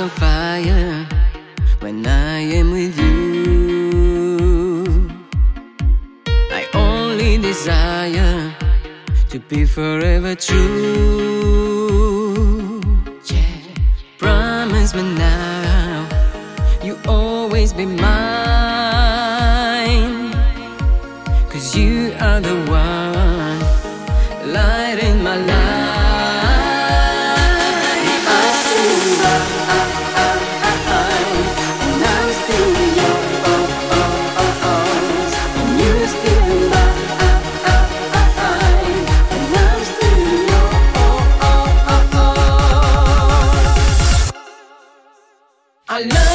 on fire when I am with you. I only desire to be forever true. Promise me now you always be mine. Cause you are the one I love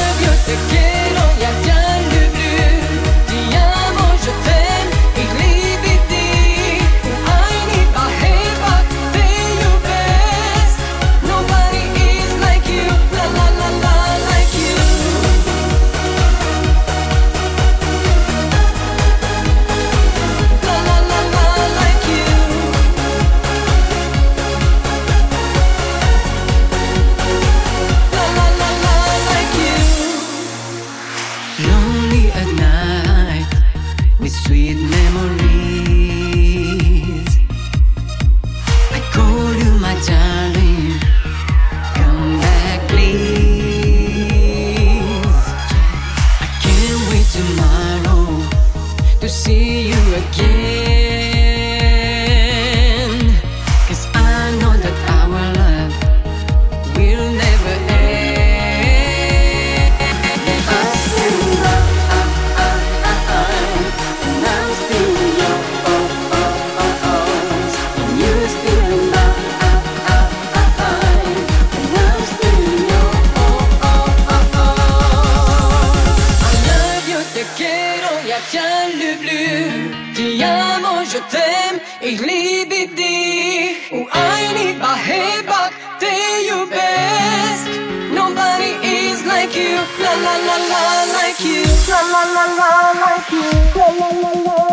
see you again. Cause I know that our love will never end. I still love, and I'm still yours, and you still love, and I'm still yours. I love you, te quiero, bleu. Ti međutim ih libi dich U ajni ba hebak te you best. Nobody is like you. La la la la like you. La la la la like you. La la la la